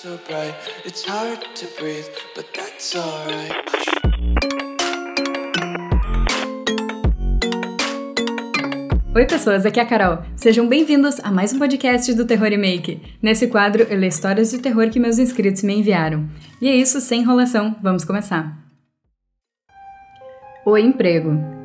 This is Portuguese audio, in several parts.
so bright. It's hard to breathe, but that's. Oi, pessoas, aqui é a Carol. Sejam bem-vindos a mais um podcast do Terror Remake. Nesse quadro, eu leio histórias de terror que meus inscritos me enviaram. E é isso, sem enrolação, vamos começar. O emprego.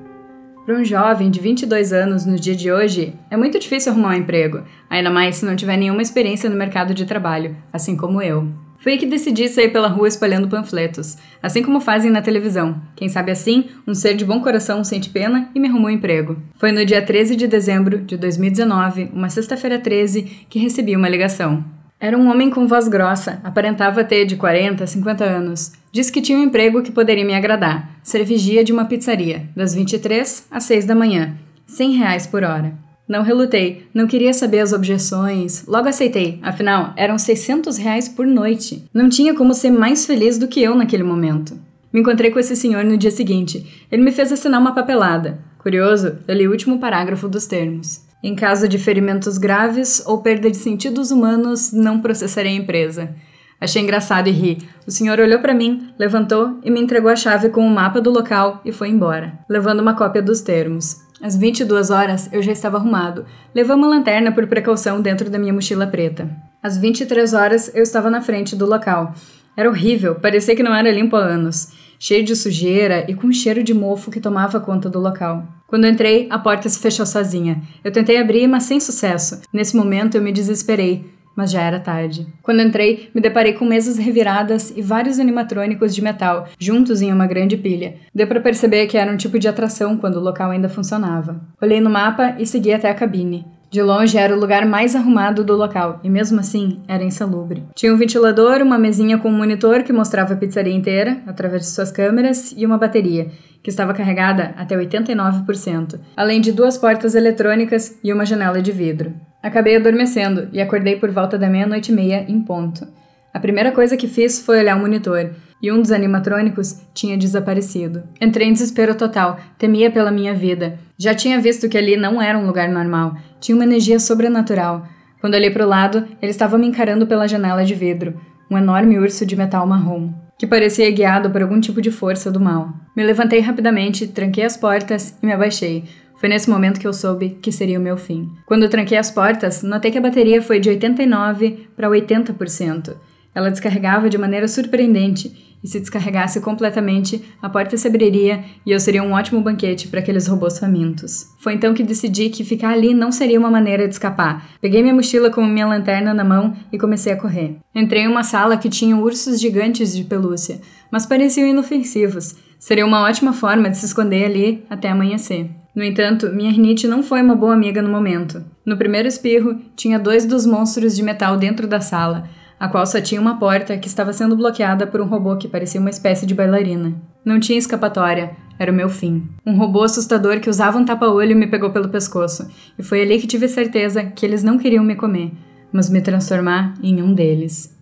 Para um jovem de 22 anos no dia de hoje, é muito difícil arrumar um emprego, ainda mais se não tiver nenhuma experiência no mercado de trabalho, assim como eu. Fui que decidi sair pela rua espalhando panfletos, assim como fazem na televisão. Quem sabe assim, um ser de bom coração sente pena e me arrumou um emprego. Foi no dia 13 de dezembro de 2019, uma sexta-feira 13, que recebi uma ligação. Era um homem com voz grossa, aparentava ter de 40 a 50 anos. Disse que tinha um emprego que poderia me agradar, ser vigia de uma pizzaria, das 23 às 6 da manhã, 100 reais por hora. Não relutei, não queria saber as objeções, logo aceitei, afinal, eram 600 reais por noite. Não tinha como ser mais feliz do que eu naquele momento. Me encontrei com esse senhor no dia seguinte. Ele me fez assinar uma papelada. Curioso, eu li o último parágrafo dos termos. Em caso de ferimentos graves ou perda de sentidos humanos, não processarei a empresa. Achei engraçado e ri. O senhor olhou para mim, levantou e me entregou a chave com o um mapa do local e foi embora, levando uma cópia dos termos. Às 22 horas eu já estava arrumado. Levei uma lanterna por precaução dentro da minha mochila preta. Às 23 horas eu estava na frente do local. Era horrível, parecia que não era limpo há anos cheio de sujeira e com um cheiro de mofo que tomava conta do local. Quando entrei, a porta se fechou sozinha. Eu tentei abrir, mas sem sucesso. Nesse momento eu me desesperei, mas já era tarde. Quando entrei, me deparei com mesas reviradas e vários animatrônicos de metal, juntos em uma grande pilha. Deu para perceber que era um tipo de atração quando o local ainda funcionava. Olhei no mapa e segui até a cabine. De longe era o lugar mais arrumado do local, e mesmo assim era insalubre. Tinha um ventilador, uma mesinha com um monitor que mostrava a pizzaria inteira, através de suas câmeras, e uma bateria, que estava carregada até 89%, além de duas portas eletrônicas e uma janela de vidro. Acabei adormecendo e acordei por volta da meia-noite e meia em ponto. A primeira coisa que fiz foi olhar o monitor, e um dos animatrônicos tinha desaparecido. Entrei em desespero total, temia pela minha vida. Já tinha visto que ali não era um lugar normal, tinha uma energia sobrenatural. Quando olhei para o lado, ele estava me encarando pela janela de vidro, um enorme urso de metal marrom, que parecia guiado por algum tipo de força do mal. Me levantei rapidamente, tranquei as portas e me abaixei. Foi nesse momento que eu soube que seria o meu fim. Quando tranquei as portas, notei que a bateria foi de 89 para 80%. Ela descarregava de maneira surpreendente, e se descarregasse completamente, a porta se abriria e eu seria um ótimo banquete para aqueles robôs famintos. Foi então que decidi que ficar ali não seria uma maneira de escapar. Peguei minha mochila com minha lanterna na mão e comecei a correr. Entrei em uma sala que tinha ursos gigantes de pelúcia, mas pareciam inofensivos. Seria uma ótima forma de se esconder ali até amanhecer. No entanto, minha rinite não foi uma boa amiga no momento. No primeiro espirro, tinha dois dos monstros de metal dentro da sala a qual só tinha uma porta que estava sendo bloqueada por um robô que parecia uma espécie de bailarina. Não tinha escapatória, era o meu fim. Um robô assustador que usava um tapa-olho me pegou pelo pescoço, e foi ali que tive certeza que eles não queriam me comer, mas me transformar em um deles.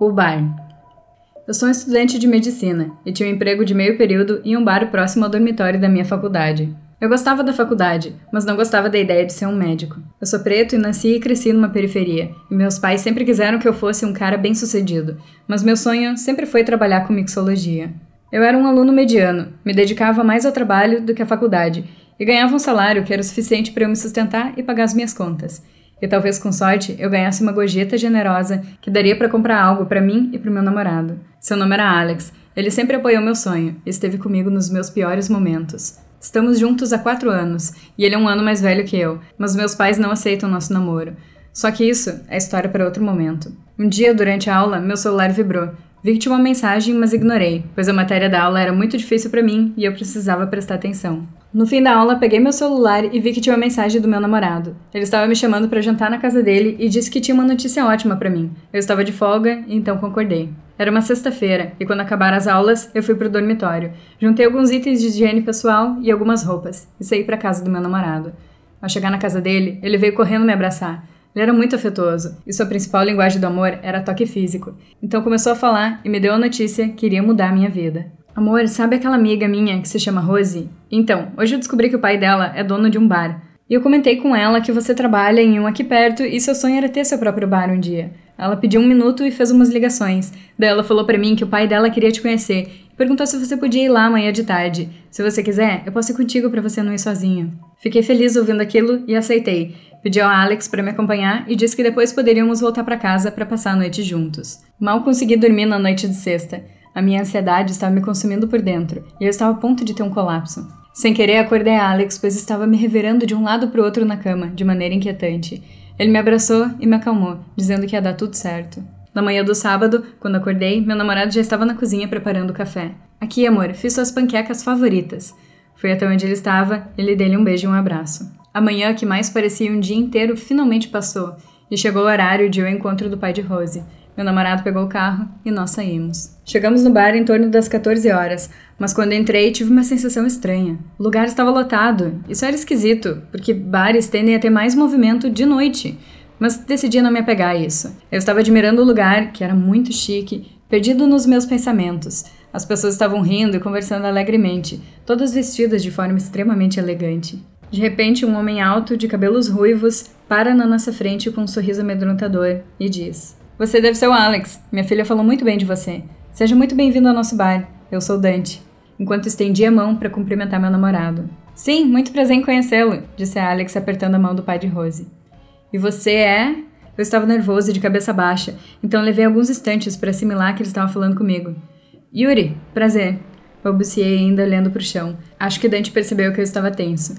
O bar. Eu sou um estudante de medicina e tinha um emprego de meio período em um bar próximo ao dormitório da minha faculdade. Eu gostava da faculdade, mas não gostava da ideia de ser um médico. Eu sou preto e nasci e cresci numa periferia, e meus pais sempre quiseram que eu fosse um cara bem-sucedido, mas meu sonho sempre foi trabalhar com mixologia. Eu era um aluno mediano, me dedicava mais ao trabalho do que à faculdade, e ganhava um salário que era o suficiente para eu me sustentar e pagar as minhas contas. E talvez com sorte eu ganhasse uma gorjeta generosa que daria para comprar algo para mim e para meu namorado. Seu nome era Alex. Ele sempre apoiou meu sonho e esteve comigo nos meus piores momentos. Estamos juntos há quatro anos e ele é um ano mais velho que eu, mas meus pais não aceitam nosso namoro. Só que isso é história para outro momento. Um dia, durante a aula, meu celular vibrou. Vi que tinha uma mensagem, mas ignorei, pois a matéria da aula era muito difícil para mim e eu precisava prestar atenção. No fim da aula, peguei meu celular e vi que tinha uma mensagem do meu namorado. Ele estava me chamando para jantar na casa dele e disse que tinha uma notícia ótima para mim. Eu estava de folga, então concordei. Era uma sexta-feira, e quando acabaram as aulas, eu fui pro dormitório. Juntei alguns itens de higiene pessoal e algumas roupas, e saí para casa do meu namorado. Ao chegar na casa dele, ele veio correndo me abraçar. Ele era muito afetuoso, e sua principal linguagem do amor era toque físico. Então começou a falar e me deu a notícia que iria mudar a minha vida. Amor, sabe aquela amiga minha que se chama Rose? Então, hoje eu descobri que o pai dela é dono de um bar. E eu comentei com ela que você trabalha em um aqui perto e seu sonho era ter seu próprio bar um dia. Ela pediu um minuto e fez umas ligações. Daí ela falou para mim que o pai dela queria te conhecer e perguntou se você podia ir lá amanhã de tarde. Se você quiser, eu posso ir contigo para você não ir sozinha. Fiquei feliz ouvindo aquilo e aceitei. Pedi ao Alex para me acompanhar e disse que depois poderíamos voltar para casa para passar a noite juntos. Mal consegui dormir na noite de sexta. A minha ansiedade estava me consumindo por dentro e eu estava a ponto de ter um colapso. Sem querer, acordei Alex, pois estava me revirando de um lado para o outro na cama, de maneira inquietante. Ele me abraçou e me acalmou, dizendo que ia dar tudo certo. Na manhã do sábado, quando acordei, meu namorado já estava na cozinha preparando o café. Aqui, amor, fiz suas panquecas favoritas. Fui até onde ele estava e lhe dei um beijo e um abraço. A manhã, que mais parecia um dia inteiro, finalmente passou, e chegou o horário de eu encontro do pai de Rose. Meu namorado pegou o carro e nós saímos. Chegamos no bar em torno das 14 horas, mas quando entrei tive uma sensação estranha. O lugar estava lotado. Isso era esquisito, porque bares tendem a ter mais movimento de noite. Mas decidi não me apegar a isso. Eu estava admirando o lugar, que era muito chique, perdido nos meus pensamentos. As pessoas estavam rindo e conversando alegremente, todas vestidas de forma extremamente elegante. De repente, um homem alto, de cabelos ruivos, para na nossa frente com um sorriso amedrontador e diz: você deve ser o Alex. Minha filha falou muito bem de você. Seja muito bem-vindo ao nosso bar. Eu sou Dante. Enquanto estendi a mão para cumprimentar meu namorado. Sim, muito prazer em conhecê-lo, disse Alex apertando a mão do pai de Rose. E você é? Eu estava nervoso e de cabeça baixa, então levei alguns instantes para assimilar que ele estava falando comigo. Yuri, prazer. Balbuciei ainda olhando para o chão. Acho que Dante percebeu que eu estava tenso.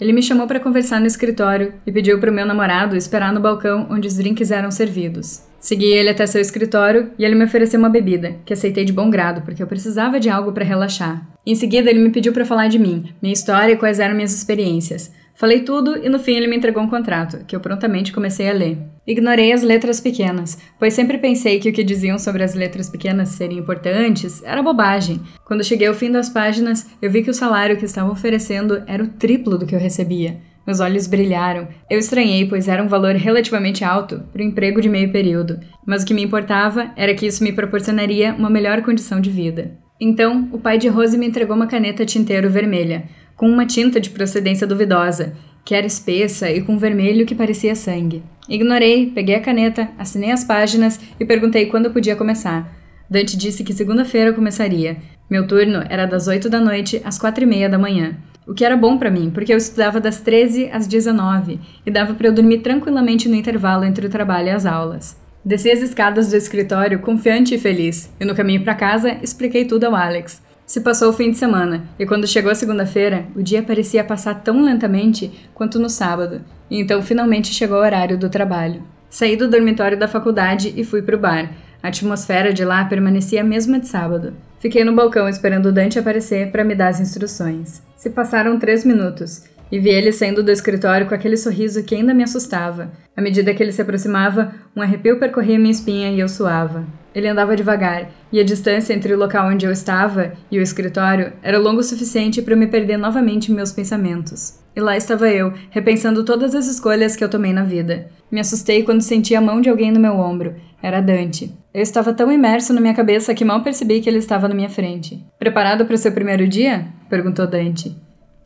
Ele me chamou para conversar no escritório e pediu para o meu namorado esperar no balcão onde os drinks eram servidos. Segui ele até seu escritório e ele me ofereceu uma bebida, que aceitei de bom grado porque eu precisava de algo para relaxar. Em seguida, ele me pediu para falar de mim, minha história e quais eram minhas experiências. Falei tudo e no fim ele me entregou um contrato, que eu prontamente comecei a ler. Ignorei as letras pequenas, pois sempre pensei que o que diziam sobre as letras pequenas serem importantes era bobagem. Quando cheguei ao fim das páginas, eu vi que o salário que estavam oferecendo era o triplo do que eu recebia. Meus olhos brilharam. Eu estranhei, pois era um valor relativamente alto para o emprego de meio período, mas o que me importava era que isso me proporcionaria uma melhor condição de vida. Então, o pai de Rose me entregou uma caneta tinteiro vermelha, com uma tinta de procedência duvidosa, que era espessa e com vermelho que parecia sangue. Ignorei, peguei a caneta, assinei as páginas e perguntei quando podia começar. Dante disse que segunda-feira começaria. Meu turno era das 8 da noite às quatro e meia da manhã. O que era bom para mim, porque eu estudava das 13 às 19 e dava para eu dormir tranquilamente no intervalo entre o trabalho e as aulas. Desci as escadas do escritório confiante e feliz, e no caminho para casa expliquei tudo ao Alex. Se passou o fim de semana, e quando chegou segunda-feira, o dia parecia passar tão lentamente quanto no sábado, e então finalmente chegou o horário do trabalho. Saí do dormitório da faculdade e fui para o bar. A atmosfera de lá permanecia a mesma de sábado. Fiquei no balcão esperando Dante aparecer para me dar as instruções. Se passaram três minutos e vi ele saindo do escritório com aquele sorriso que ainda me assustava. À medida que ele se aproximava, um arrepio percorria minha espinha e eu suava. Ele andava devagar, e a distância entre o local onde eu estava e o escritório era longo o suficiente para me perder novamente em meus pensamentos. E lá estava eu, repensando todas as escolhas que eu tomei na vida. Me assustei quando senti a mão de alguém no meu ombro. Era Dante. Eu estava tão imerso na minha cabeça que mal percebi que ele estava na minha frente. Preparado para o seu primeiro dia? perguntou Dante.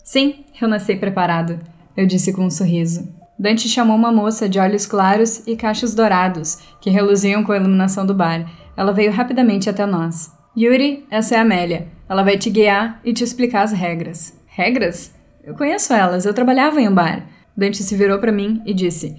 Sim, eu nasci preparado, eu disse com um sorriso. Dante chamou uma moça de olhos claros e cachos dourados, que reluziam com a iluminação do bar. Ela veio rapidamente até nós. Yuri, essa é a Amélia. Ela vai te guiar e te explicar as regras. Regras? Eu conheço elas, eu trabalhava em um bar. Dante se virou para mim e disse: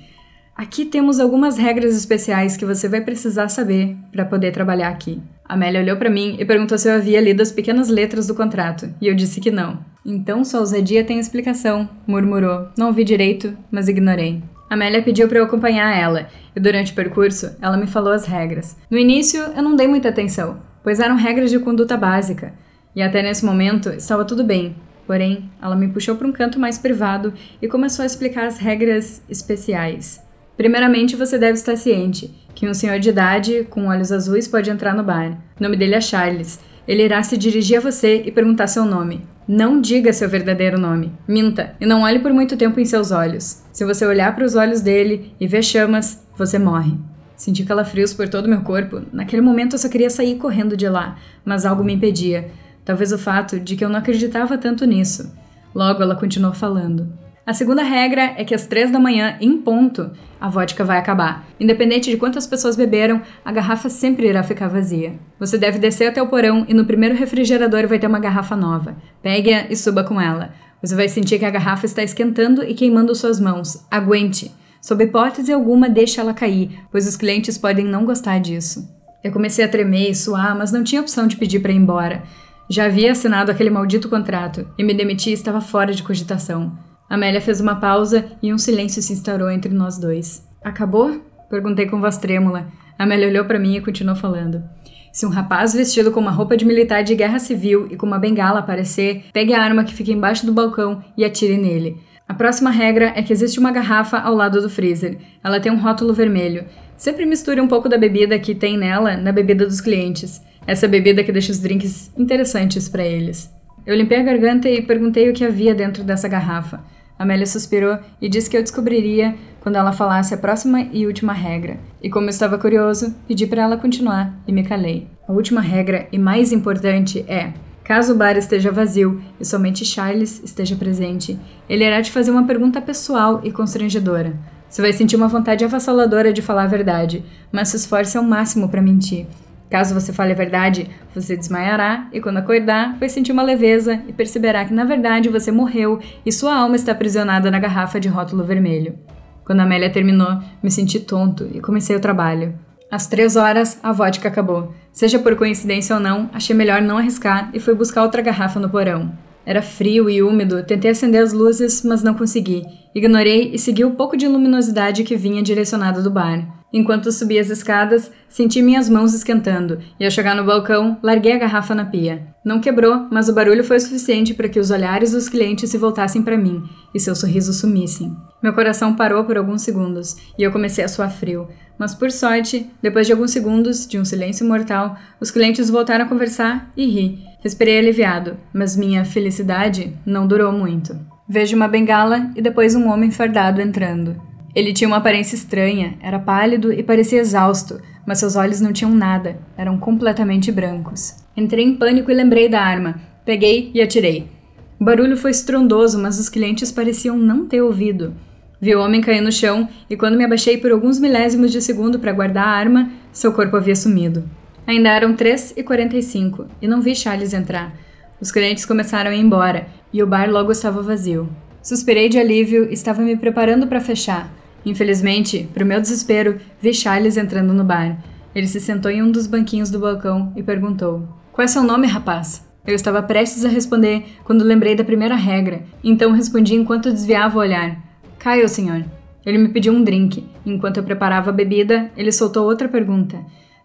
Aqui temos algumas regras especiais que você vai precisar saber para poder trabalhar aqui. Amélia olhou para mim e perguntou se eu havia lido as pequenas letras do contrato, e eu disse que não. Então sua ousadia tem explicação, murmurou. Não ouvi direito, mas ignorei. Amélia pediu para eu acompanhar ela, e durante o percurso ela me falou as regras. No início eu não dei muita atenção, pois eram regras de conduta básica, e até nesse momento estava tudo bem, Porém, ela me puxou para um canto mais privado e começou a explicar as regras especiais. Primeiramente, você deve estar ciente que um senhor de idade com olhos azuis pode entrar no bar. O nome dele é Charles. Ele irá se dirigir a você e perguntar seu nome. Não diga seu verdadeiro nome. Minta e não olhe por muito tempo em seus olhos. Se você olhar para os olhos dele e ver chamas, você morre. Senti calafrios por todo o meu corpo. Naquele momento eu só queria sair correndo de lá, mas algo me impedia. Talvez o fato de que eu não acreditava tanto nisso. Logo ela continuou falando. A segunda regra é que às três da manhã, em ponto, a vodka vai acabar. Independente de quantas pessoas beberam, a garrafa sempre irá ficar vazia. Você deve descer até o porão e no primeiro refrigerador vai ter uma garrafa nova. Pegue-a e suba com ela. Você vai sentir que a garrafa está esquentando e queimando suas mãos. Aguente! Sob hipótese alguma, deixe ela cair, pois os clientes podem não gostar disso. Eu comecei a tremer e suar, mas não tinha opção de pedir para ir embora. Já havia assinado aquele maldito contrato e me demiti e estava fora de cogitação. Amélia fez uma pausa e um silêncio se instaurou entre nós dois. Acabou? Perguntei com voz trêmula. Amélia olhou para mim e continuou falando. Se um rapaz vestido com uma roupa de militar de guerra civil e com uma bengala aparecer, pegue a arma que fica embaixo do balcão e atire nele. A próxima regra é que existe uma garrafa ao lado do freezer. Ela tem um rótulo vermelho. Sempre misture um pouco da bebida que tem nela na bebida dos clientes. Essa bebida que deixa os drinks interessantes para eles. Eu limpei a garganta e perguntei o que havia dentro dessa garrafa. Amélia suspirou e disse que eu descobriria quando ela falasse a próxima e última regra. E como eu estava curioso, pedi para ela continuar e me calei. A última regra e mais importante é: caso o bar esteja vazio e somente Charles esteja presente, ele irá te fazer uma pergunta pessoal e constrangedora. Você vai sentir uma vontade avassaladora de falar a verdade, mas se esforce ao máximo para mentir. Caso você fale a verdade, você desmaiará e quando acordar, vai sentir uma leveza e perceberá que na verdade você morreu e sua alma está aprisionada na garrafa de rótulo vermelho. Quando a Amélia terminou, me senti tonto e comecei o trabalho. Às três horas, a vodka acabou. Seja por coincidência ou não, achei melhor não arriscar e fui buscar outra garrafa no porão. Era frio e úmido, tentei acender as luzes, mas não consegui. Ignorei e segui o pouco de luminosidade que vinha direcionado do bar. Enquanto subia as escadas, senti minhas mãos esquentando e, ao chegar no balcão, larguei a garrafa na pia. Não quebrou, mas o barulho foi suficiente para que os olhares dos clientes se voltassem para mim e seus sorrisos sumissem. Meu coração parou por alguns segundos e eu comecei a suar frio. Mas por sorte, depois de alguns segundos de um silêncio mortal, os clientes voltaram a conversar e ri. Respirei aliviado, mas minha felicidade não durou muito. Vejo uma bengala e depois um homem fardado entrando. Ele tinha uma aparência estranha, era pálido e parecia exausto, mas seus olhos não tinham nada, eram completamente brancos. Entrei em pânico e lembrei da arma. Peguei e atirei. O barulho foi estrondoso, mas os clientes pareciam não ter ouvido. Vi o homem cair no chão e, quando me abaixei por alguns milésimos de segundo para guardar a arma, seu corpo havia sumido. Ainda eram 3h45 e não vi Charles entrar. Os clientes começaram a ir embora e o bar logo estava vazio. Suspirei de alívio e estava me preparando para fechar, Infelizmente, para o meu desespero, vi Charles entrando no bar. Ele se sentou em um dos banquinhos do balcão e perguntou: Qual é seu nome, rapaz? Eu estava prestes a responder quando lembrei da primeira regra, então respondi enquanto desviava o olhar: Caio, senhor. Ele me pediu um drink. Enquanto eu preparava a bebida, ele soltou outra pergunta.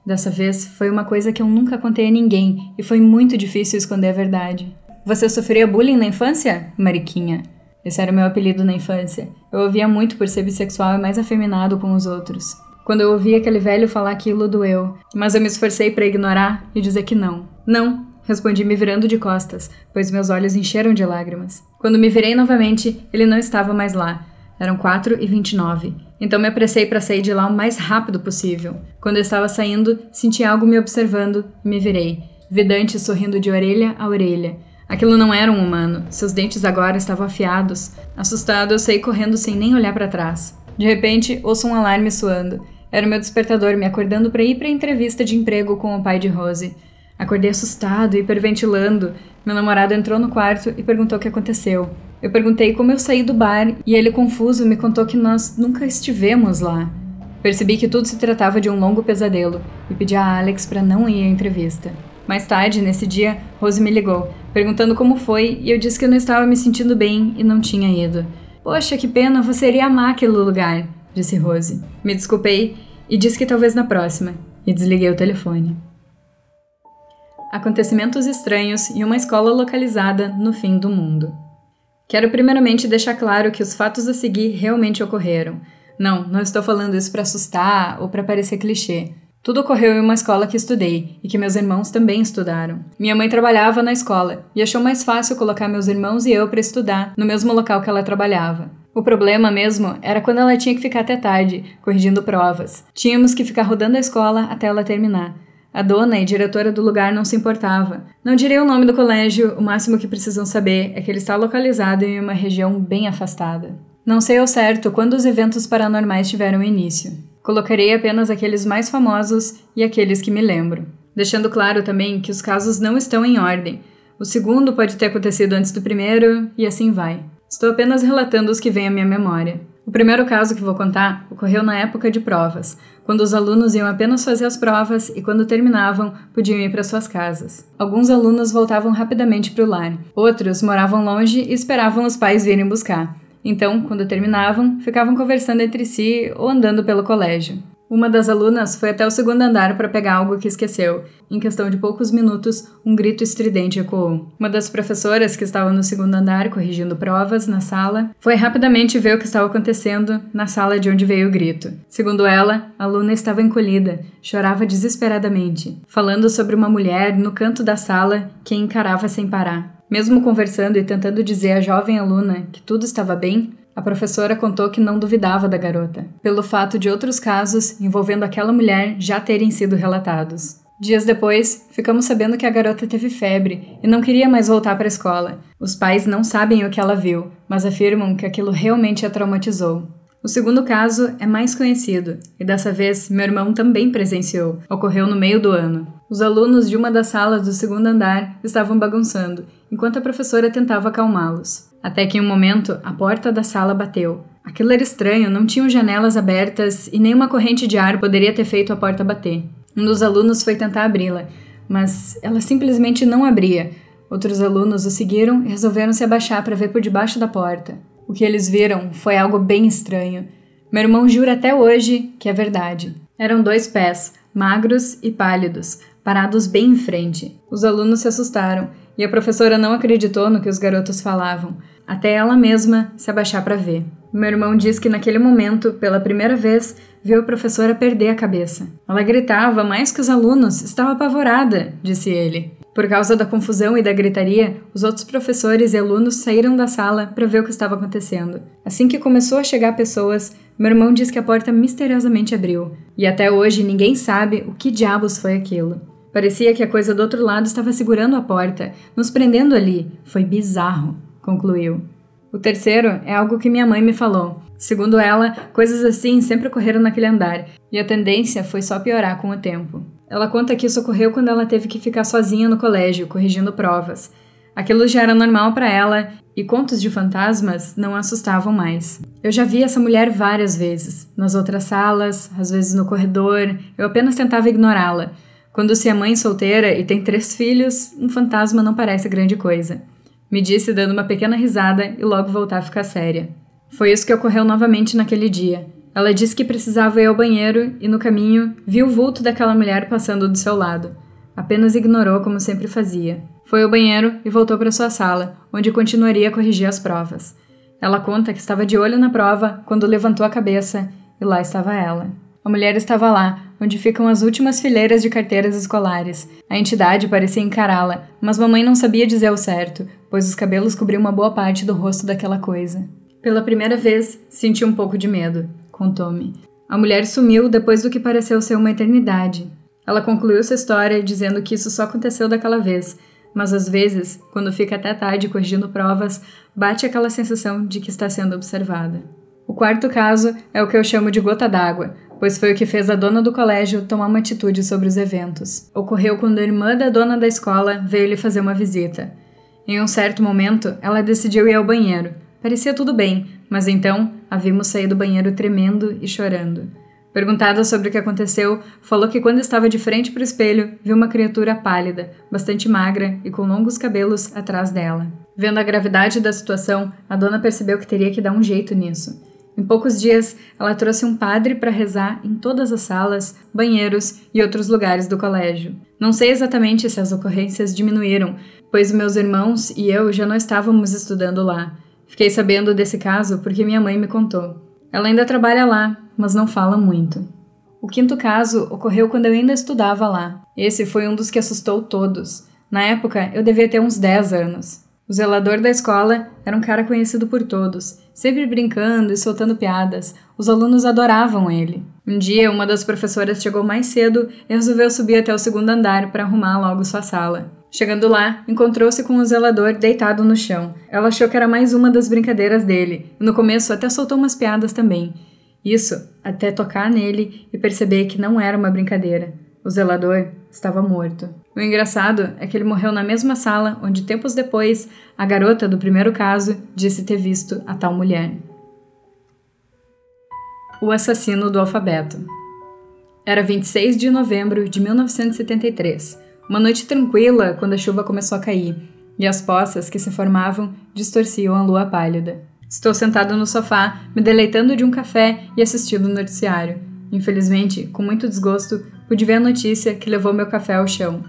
Dessa vez, foi uma coisa que eu nunca contei a ninguém e foi muito difícil esconder a verdade. Você sofria bullying na infância, Mariquinha? Esse era o meu apelido na infância. Eu ouvia muito por ser bissexual e mais afeminado com os outros. Quando eu ouvi aquele velho falar aquilo, doeu. Mas eu me esforcei para ignorar e dizer que não. Não, respondi me virando de costas, pois meus olhos encheram de lágrimas. Quando me virei novamente, ele não estava mais lá. Eram 4 e 29. Então me apressei para sair de lá o mais rápido possível. Quando eu estava saindo, senti algo me observando e me virei. Vidante sorrindo de orelha a orelha. Aquilo não era um humano. Seus dentes agora estavam afiados. Assustado, eu saí correndo sem nem olhar para trás. De repente, ouço um alarme soando. Era o meu despertador me acordando para ir para a entrevista de emprego com o pai de Rose. Acordei assustado, hiperventilando. Meu namorado entrou no quarto e perguntou o que aconteceu. Eu perguntei como eu saí do bar e ele, confuso, me contou que nós nunca estivemos lá. Percebi que tudo se tratava de um longo pesadelo e pedi a Alex para não ir à entrevista. Mais tarde, nesse dia, Rose me ligou, perguntando como foi, e eu disse que eu não estava me sentindo bem e não tinha ido. Poxa, que pena, você iria amar aquele lugar, disse Rose. Me desculpei e disse que talvez na próxima, e desliguei o telefone. Acontecimentos estranhos e uma escola localizada no fim do mundo. Quero primeiramente deixar claro que os fatos a seguir realmente ocorreram. Não, não estou falando isso para assustar ou para parecer clichê. Tudo ocorreu em uma escola que estudei e que meus irmãos também estudaram. Minha mãe trabalhava na escola e achou mais fácil colocar meus irmãos e eu para estudar no mesmo local que ela trabalhava. O problema mesmo era quando ela tinha que ficar até tarde, corrigindo provas. Tínhamos que ficar rodando a escola até ela terminar. A dona e diretora do lugar não se importava. Não direi o nome do colégio, o máximo que precisam saber é que ele está localizado em uma região bem afastada. Não sei ao certo quando os eventos paranormais tiveram início. Colocarei apenas aqueles mais famosos e aqueles que me lembro. Deixando claro também que os casos não estão em ordem. O segundo pode ter acontecido antes do primeiro e assim vai. Estou apenas relatando os que vêm à minha memória. O primeiro caso que vou contar ocorreu na época de provas, quando os alunos iam apenas fazer as provas e, quando terminavam, podiam ir para suas casas. Alguns alunos voltavam rapidamente para o lar, outros moravam longe e esperavam os pais virem buscar. Então, quando terminavam, ficavam conversando entre si ou andando pelo colégio. Uma das alunas foi até o segundo andar para pegar algo que esqueceu. Em questão de poucos minutos, um grito estridente ecoou. Uma das professoras que estava no segundo andar corrigindo provas na sala foi rapidamente ver o que estava acontecendo na sala de onde veio o grito. Segundo ela, a aluna estava encolhida, chorava desesperadamente, falando sobre uma mulher no canto da sala que encarava sem parar. Mesmo conversando e tentando dizer à jovem aluna que tudo estava bem, a professora contou que não duvidava da garota, pelo fato de outros casos envolvendo aquela mulher já terem sido relatados. Dias depois, ficamos sabendo que a garota teve febre e não queria mais voltar para a escola. Os pais não sabem o que ela viu, mas afirmam que aquilo realmente a traumatizou. O segundo caso é mais conhecido, e dessa vez meu irmão também presenciou. Ocorreu no meio do ano. Os alunos de uma das salas do segundo andar estavam bagunçando, enquanto a professora tentava acalmá-los. Até que em um momento a porta da sala bateu. Aquilo era estranho, não tinham janelas abertas e nenhuma corrente de ar poderia ter feito a porta bater. Um dos alunos foi tentar abri-la, mas ela simplesmente não abria. Outros alunos o seguiram e resolveram se abaixar para ver por debaixo da porta. O que eles viram foi algo bem estranho. Meu irmão jura até hoje que é verdade. Eram dois pés, magros e pálidos, parados bem em frente. Os alunos se assustaram e a professora não acreditou no que os garotos falavam, até ela mesma se abaixar para ver. Meu irmão diz que naquele momento, pela primeira vez, viu a professora perder a cabeça. Ela gritava mais que os alunos, estava apavorada, disse ele. Por causa da confusão e da gritaria, os outros professores e alunos saíram da sala para ver o que estava acontecendo. Assim que começou a chegar pessoas, meu irmão diz que a porta misteriosamente abriu, e até hoje ninguém sabe o que diabos foi aquilo. Parecia que a coisa do outro lado estava segurando a porta, nos prendendo ali. Foi bizarro, concluiu. O terceiro é algo que minha mãe me falou. Segundo ela, coisas assim sempre ocorreram naquele andar, e a tendência foi só piorar com o tempo. Ela conta que isso ocorreu quando ela teve que ficar sozinha no colégio, corrigindo provas. Aquilo já era normal para ela e contos de fantasmas não assustavam mais. Eu já vi essa mulher várias vezes, nas outras salas, às vezes no corredor, eu apenas tentava ignorá-la. Quando se é mãe solteira e tem três filhos, um fantasma não parece grande coisa. Me disse dando uma pequena risada e logo voltar a ficar séria. Foi isso que ocorreu novamente naquele dia. Ela disse que precisava ir ao banheiro e, no caminho, viu o vulto daquela mulher passando do seu lado. Apenas ignorou como sempre fazia. Foi ao banheiro e voltou para sua sala, onde continuaria a corrigir as provas. Ela conta que estava de olho na prova quando levantou a cabeça e lá estava ela. A mulher estava lá, onde ficam as últimas fileiras de carteiras escolares. A entidade parecia encará-la, mas mamãe não sabia dizer ao certo, pois os cabelos cobriam uma boa parte do rosto daquela coisa. Pela primeira vez, senti um pouco de medo, contou-me. A mulher sumiu depois do que pareceu ser uma eternidade. Ela concluiu sua história dizendo que isso só aconteceu daquela vez, mas às vezes, quando fica até tarde corrigindo provas, bate aquela sensação de que está sendo observada. O quarto caso é o que eu chamo de gota d'água, pois foi o que fez a dona do colégio tomar uma atitude sobre os eventos. Ocorreu quando a irmã da dona da escola veio lhe fazer uma visita. Em um certo momento, ela decidiu ir ao banheiro. Parecia tudo bem, mas então a vimos sair do banheiro tremendo e chorando. Perguntada sobre o que aconteceu, falou que quando estava de frente para o espelho, viu uma criatura pálida, bastante magra e com longos cabelos atrás dela. Vendo a gravidade da situação, a dona percebeu que teria que dar um jeito nisso. Em poucos dias, ela trouxe um padre para rezar em todas as salas, banheiros e outros lugares do colégio. Não sei exatamente se as ocorrências diminuíram, pois meus irmãos e eu já não estávamos estudando lá. Fiquei sabendo desse caso porque minha mãe me contou. Ela ainda trabalha lá, mas não fala muito. O quinto caso ocorreu quando eu ainda estudava lá. Esse foi um dos que assustou todos. Na época, eu devia ter uns 10 anos. O zelador da escola era um cara conhecido por todos sempre brincando e soltando piadas. Os alunos adoravam ele. Um dia, uma das professoras chegou mais cedo e resolveu subir até o segundo andar para arrumar logo sua sala. Chegando lá, encontrou-se com o zelador deitado no chão. Ela achou que era mais uma das brincadeiras dele, e no começo até soltou umas piadas também. Isso até tocar nele e perceber que não era uma brincadeira. O zelador estava morto. O engraçado é que ele morreu na mesma sala onde, tempos depois, a garota do primeiro caso disse ter visto a tal mulher. O assassino do alfabeto. Era 26 de novembro de 1973, uma noite tranquila quando a chuva começou a cair e as poças que se formavam distorciam a lua pálida. Estou sentado no sofá, me deleitando de um café e assistindo o noticiário. Infelizmente, com muito desgosto, pude ver a notícia que levou meu café ao chão.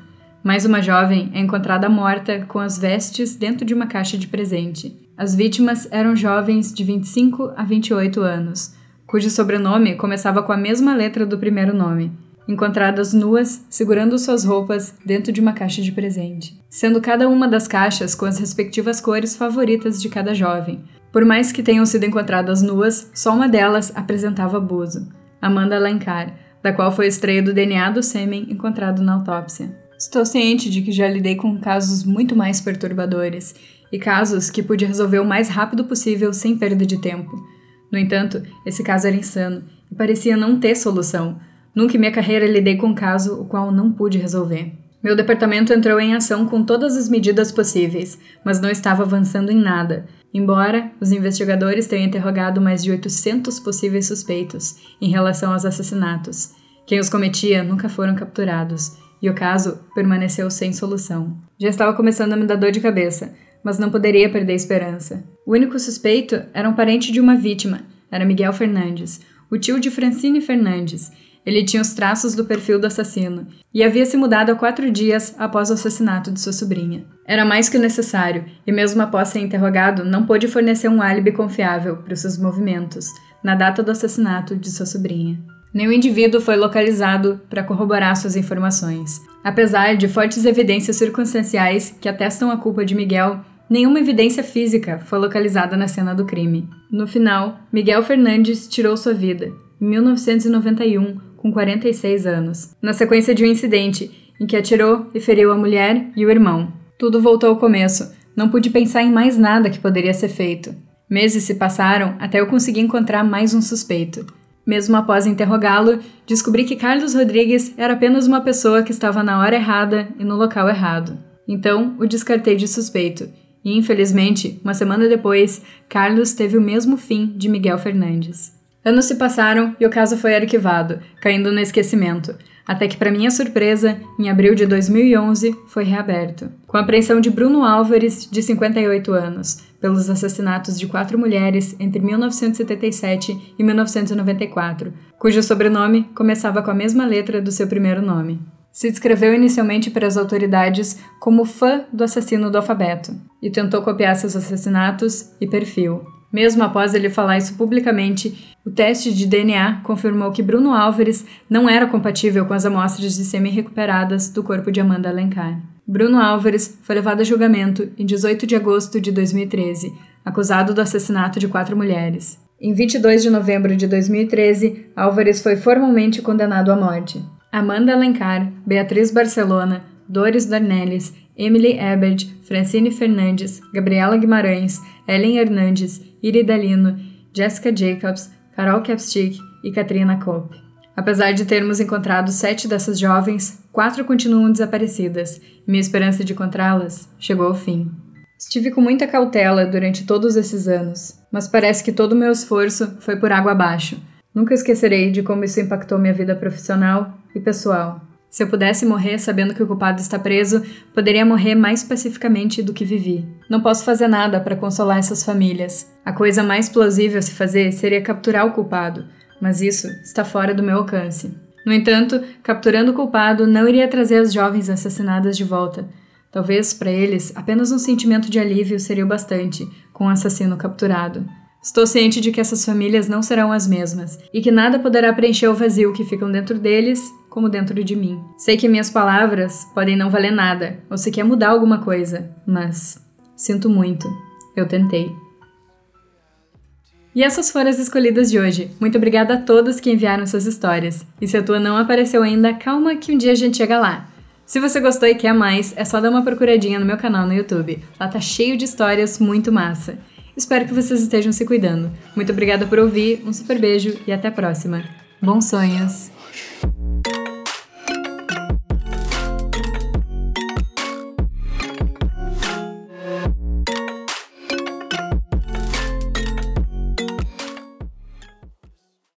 Mais uma jovem é encontrada morta com as vestes dentro de uma caixa de presente. As vítimas eram jovens de 25 a 28 anos, cujo sobrenome começava com a mesma letra do primeiro nome, encontradas nuas, segurando suas roupas dentro de uma caixa de presente, sendo cada uma das caixas com as respectivas cores favoritas de cada jovem. Por mais que tenham sido encontradas nuas, só uma delas apresentava abuso. Amanda Alencar, da qual foi extraído o DNA do sêmen encontrado na autópsia. Estou ciente de que já lidei com casos muito mais perturbadores e casos que pude resolver o mais rápido possível sem perda de tempo. No entanto, esse caso era insano e parecia não ter solução. Nunca em minha carreira lidei com um caso o qual não pude resolver. Meu departamento entrou em ação com todas as medidas possíveis, mas não estava avançando em nada. Embora os investigadores tenham interrogado mais de 800 possíveis suspeitos em relação aos assassinatos, quem os cometia nunca foram capturados e o caso permaneceu sem solução. Já estava começando a me dar dor de cabeça, mas não poderia perder a esperança. O único suspeito era um parente de uma vítima, era Miguel Fernandes, o tio de Francine Fernandes. Ele tinha os traços do perfil do assassino e havia se mudado há quatro dias após o assassinato de sua sobrinha. Era mais que necessário, e mesmo após ser interrogado, não pôde fornecer um álibi confiável para os seus movimentos na data do assassinato de sua sobrinha. Nenhum indivíduo foi localizado para corroborar suas informações. Apesar de fortes evidências circunstanciais que atestam a culpa de Miguel, nenhuma evidência física foi localizada na cena do crime. No final, Miguel Fernandes tirou sua vida, em 1991, com 46 anos, na sequência de um incidente em que atirou e feriu a mulher e o irmão. Tudo voltou ao começo. Não pude pensar em mais nada que poderia ser feito. Meses se passaram até eu conseguir encontrar mais um suspeito. Mesmo após interrogá-lo, descobri que Carlos Rodrigues era apenas uma pessoa que estava na hora errada e no local errado. Então, o descartei de suspeito. E, infelizmente, uma semana depois, Carlos teve o mesmo fim de Miguel Fernandes. Anos se passaram e o caso foi arquivado, caindo no esquecimento até que, para minha surpresa, em abril de 2011, foi reaberto, com a apreensão de Bruno Álvares, de 58 anos, pelos assassinatos de quatro mulheres entre 1977 e 1994, cujo sobrenome começava com a mesma letra do seu primeiro nome. Se descreveu inicialmente para as autoridades como fã do assassino do alfabeto e tentou copiar seus assassinatos e perfil. Mesmo após ele falar isso publicamente, o teste de DNA confirmou que Bruno Álvares não era compatível com as amostras de sêmen recuperadas do corpo de Amanda Alencar. Bruno Álvares foi levado a julgamento em 18 de agosto de 2013, acusado do assassinato de quatro mulheres. Em 22 de novembro de 2013, Álvares foi formalmente condenado à morte. Amanda Alencar, Beatriz Barcelona, Doris Dornelles, Emily Ebert, Francine Fernandes, Gabriela Guimarães, Ellen Hernandes, Irida Lino, Jessica Jacobs, Carol Capstick e Katrina Cope. Apesar de termos encontrado sete dessas jovens, quatro continuam desaparecidas e minha esperança de encontrá-las chegou ao fim. Estive com muita cautela durante todos esses anos, mas parece que todo o meu esforço foi por água abaixo. Nunca esquecerei de como isso impactou minha vida profissional e pessoal. Se eu pudesse morrer sabendo que o culpado está preso, poderia morrer mais pacificamente do que vivi. Não posso fazer nada para consolar essas famílias. A coisa mais plausível a se fazer seria capturar o culpado, mas isso está fora do meu alcance. No entanto, capturando o culpado não iria trazer as jovens assassinadas de volta. Talvez para eles apenas um sentimento de alívio seria o bastante com o assassino capturado. Estou ciente de que essas famílias não serão as mesmas e que nada poderá preencher o vazio que ficam dentro deles como dentro de mim. Sei que minhas palavras podem não valer nada ou se quer mudar alguma coisa, mas sinto muito. Eu tentei. E essas foram as escolhidas de hoje. Muito obrigada a todos que enviaram suas histórias. E se a tua não apareceu ainda, calma que um dia a gente chega lá. Se você gostou e quer mais, é só dar uma procuradinha no meu canal no YouTube. Lá tá cheio de histórias muito massa. Espero que vocês estejam se cuidando. Muito obrigada por ouvir, um super beijo e até a próxima. Bons sonhos!